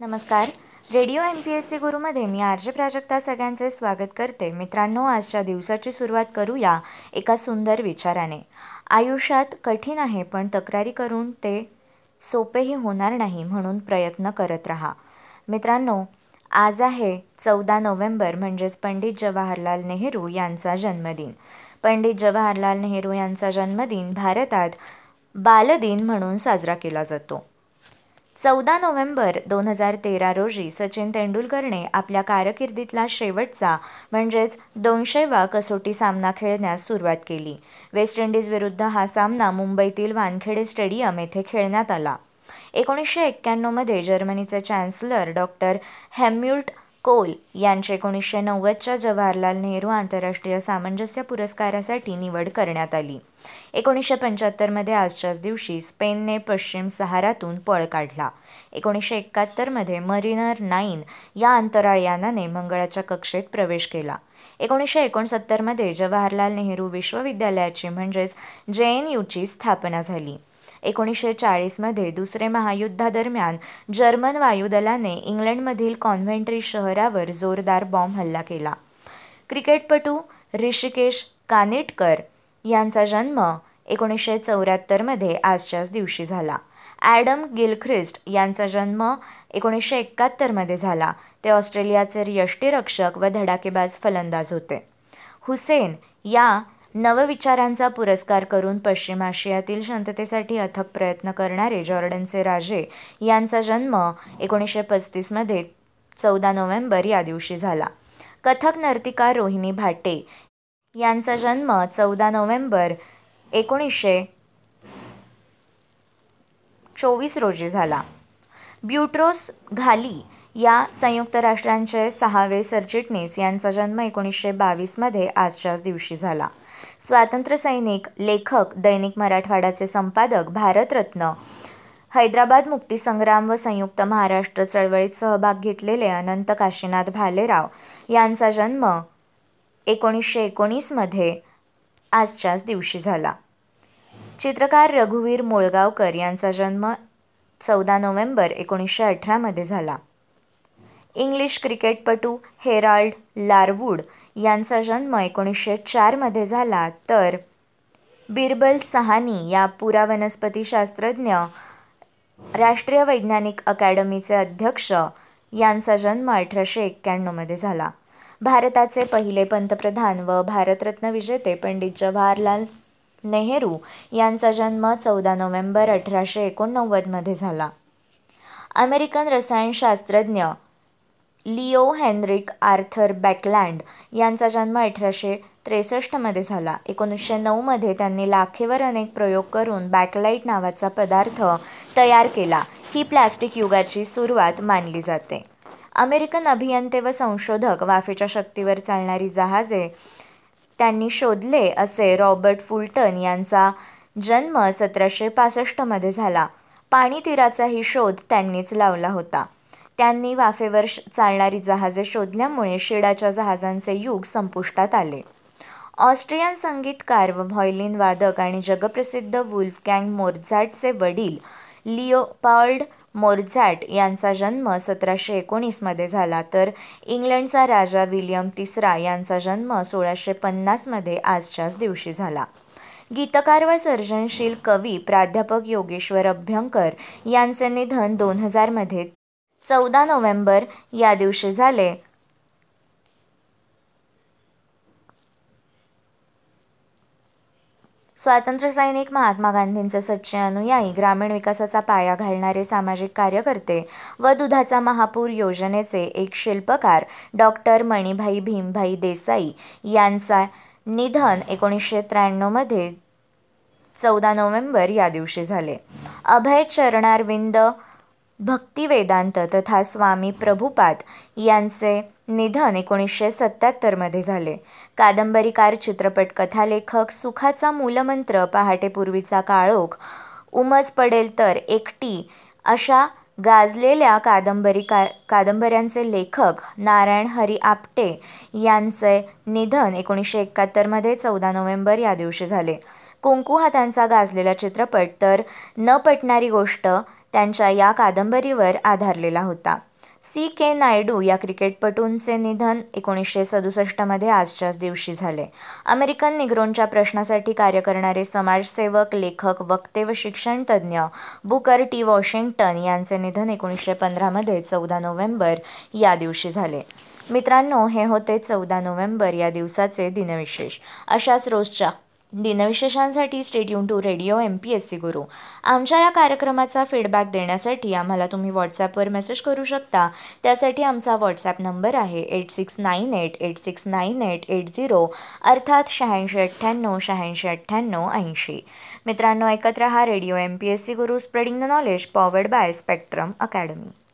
नमस्कार. Radio M P S C गुरुमध्ये मी R Prajakta सगळ्यांचे स्वागत करते. मित्रांनो आजच्या दिवसाची सुरुवात करूया एका सुंदर विचाराने. आयुष्यात कठीण आहे पण तक्रारी करून ते सोपेही होणार नाही म्हणून प्रयत्न करत राहा. मित्रांनो आज आहे चौदा नोव्हेंबर म्हणजेच पंडित जवाहरलाल नेहरू यांचा जन्मदिन. पंडित जवाहरलाल नेहरू यांचा जन्मदिन भारतात बालदिन म्हणून साजरा केला जातो. चौदा नोव्हेंबर दोन हजार तेरा रोजी सचिन तेंडुलकरने आपल्या कारकिर्दीतला शेवटचा म्हणजेच दोनशेवा कसोटी सामना खेळण्यास सुरुवात केली. वेस्ट इंडिजविरुद्ध हा सामना मुंबईतील वानखेडे स्टेडियम येथे खेळण्यात आला. एकोणीसशे एक्क्याण्णवमध्ये जर्मनीचे चॅन्सलर डॉक्टर हेम्युल्ट कोल यांची एकोणीसशे नव्वदच्या जवाहरलाल नेहरू आंतरराष्ट्रीय सामंजस्य पुरस्कारासाठी निवड करण्यात आली. एकोणीसशे पंच्याहत्तरमध्ये आजच्याच दिवशी स्पेनने पश्चिम सहारातून पळ काढला. एकोणीसशे एकाहत्तरमध्ये मरिनर नाईन या अंतराळयानाने मंगळाच्या कक्षेत प्रवेश केला. एकोणीसशे एकोणसत्तरमध्ये जवाहरलाल नेहरू विश्वविद्यालयाची म्हणजेच जे एन यूची स्थापना झाली. एकोणीसशे चाळीसमध्ये दुसरे महायुद्धादरम्यान जर्मन वायुदलाने इंग्लंडमधील कॉन्व्हेंट्री शहरावर जोरदार बॉम्ब हल्ला केला. क्रिकेटपटू ऋषिकेश कानेटकर यांचा जन्म एकोणीसशे चौऱ्याहत्तरमध्ये आजच्याच दिवशी झाला. ॲडम गिलख्रिस्ट यांचा जन्म एकोणीसशे एकाहत्तरमध्ये झाला. ते ऑस्ट्रेलियाचे यष्टीरक्षक व धडाकेबाज फलंदाज होते. हुसेन या नवविचारांचा पुरस्कार करून पश्चिम आशियातील शांततेसाठी अथक प्रयत्न करणारे जॉर्डनचे राजे यांचा जन्म एकोणीसशे पस्तीसमध्ये चौदा नोव्हेंबर या दिवशी झाला. कथक नर्तिका रोहिणी भाटे यांचा जन्म चौदा नोव्हेंबर एकोणीसशे चोवीस रोजी झाला. ब्युट्रोस घाली या संयुक्त राष्ट्रांचे सहावे सरचिटणीस यांचा जन्म एकोणीसशे बावीसमध्ये आजच्याच दिवशी झाला. स्वातंत्र्यसैनिक लेखक दैनिक मराठवाड्याचे संपादक भारतरत्न हैदराबाद मुक्तीसंग्राम व संयुक्त महाराष्ट्र चळवळीत सहभाग घेतलेले अनंत काशीनाथ भालेराव यांचा जन्म एकोणीसशे एकोणीसमध्ये आजच्याच दिवशी झाला. चित्रकार रघुवीर मोळगावकर यांचा जन्म चौदा नोव्हेंबर एकोणीसशे अठरामध्ये झाला. इंग्लिश क्रिकेटपटू हेराल्ड लारवूड यांचा जन्म एकोणीसशे चारमध्ये झाला. तर बिरबल सहानी या पुरावनस्पतीशास्त्रज्ञ राष्ट्रीय वैज्ञानिक अकॅडमीचे अध्यक्ष यांचा जन्म अठराशे एक्क्याण्णवमध्ये झाला. भारताचे पहिले पंतप्रधान व भारतरत्न विजेते पंडित जवाहरलाल नेहरू यांचा जन्म चौदा नोव्हेंबर अठराशे एकोणनव्वदमध्ये झाला. अमेरिकन रसायनशास्त्रज्ञ लिओ हेनरिक आर्थर बॅकलँड यांचा जन्म अठराशे त्रेसष्टमध्ये झाला. एकोणीसशे नऊमध्ये त्यांनी लाखेवर अनेक प्रयोग करून बॅकलाईट नावाचा पदार्थ तयार केला. ही प्लॅस्टिक युगाची सुरुवात मानली जाते. अमेरिकन अभियंते व संशोधक वाफेच्या शक्तीवर चालणारी जहाजे त्यांनी शोधले असे रॉबर्ट फुलटन यांचा जन्म सतराशे पासष्टमध्ये झाला. पाणीतीराचाही शोध त्यांनीच लावला होता. त्यांनी वाफेवर चालणारी जहाजे शोधल्यामुळे शिडाच्या जहाजांचे युग संपुष्टात आले. ऑस्ट्रियन संगीतकार व व्हॉयलिन वादक आणि जगप्रसिद्ध वुल्फगँग मोर्झॅटचे वडील लिओपार्ड मोर्झॅट यांचा जन्म सतराशे एकोणीसमध्ये झाला तर इंग्लंडचा राजा विलियम तिसरा यांचा जन्म सोळाशे पन्नासमध्ये आजच्याच दिवशी झाला. गीतकार व सर्जनशील कवी प्राध्यापक योगेश्वर अभ्यंकर यांचे निधन दोन हजारमध्ये चौदा नोव्हेंबर या दिवशी झाले. स्वातंत्र्यसैनिक महात्मा गांधींचे सच्चे अनुयायी ग्रामीण विकासाचा पाया घालणारे सामाजिक कार्यकर्ते व दुधाचा महापूर योजनेचे एक शिल्पकार डॉक्टर मणिभाई भीमभाई देसाई यांचा निधन एकोणीसशे त्र्याण्णवमध्ये चौदा नोव्हेंबर या दिवशी झाले. अभय चरणारविंद भक्तिवेदांत तथा स्वामी प्रभुपाद यांचे निधन एकोणीसशे सत्त्याहत्तरमध्ये झाले. कादंबरीकार चित्रपट कथालेखक सुखाचा मूलमंत्र पहाटेपूर्वीचा काळोख उमज पडेल तर एकटी अशा गाजलेल्या कादंबरी का कादंबऱ्यांचे लेखक नारायण हरी आपटे यांचे निधन एकोणीसशे एकाहत्तरमध्ये चौदा नोव्हेंबर या दिवशी झाले. कुंकू हा त्यांचा गाजलेला चित्रपट तर न पटणारी गोष्ट त्यांच्या या कादंबरीवर आधारलेला होता. सी. के. नायडू या क्रिकेटपटूंचे निधन एकोणीसशे सदुसष्टमध्ये आजच्याच दिवशी झाले. अमेरिकन निग्रोंच्या प्रश्नासाठी कार्य करणारे समाजसेवक लेखक वक्ते व शिक्षणतज्ज्ञ बुकर टी. वॉशिंग्टन यांचे निधन एकोणीसशे पंधरामध्ये चौदा नोव्हेंबर या दिवशी झाले. मित्रांनो हे होते चौदा नोव्हेंबर या दिवसाचे दिनविशेष. अशाच रोजच्या दिनविशेषांसाठी stay tuned to radio M P S C Guru. आमच्या या कार्यक्रमाचा फीडबॅक देण्यासाठी आम्हाला तुम्ही व्हॉट्सॲपवर मेसेज करू शकता. त्यासाठी आमचा व्हॉट्सॲप नंबर आहे eight six nine eight eight six nine eight eight zero अर्थात शहाऐंशी अठ्ठ्याण्णव शहाऐंशी अठ्ठ्याण्णव ऐंशी. मित्रांनो ऐकत रहा radio M P S C Guru spreading the knowledge powered by Spectrum Academy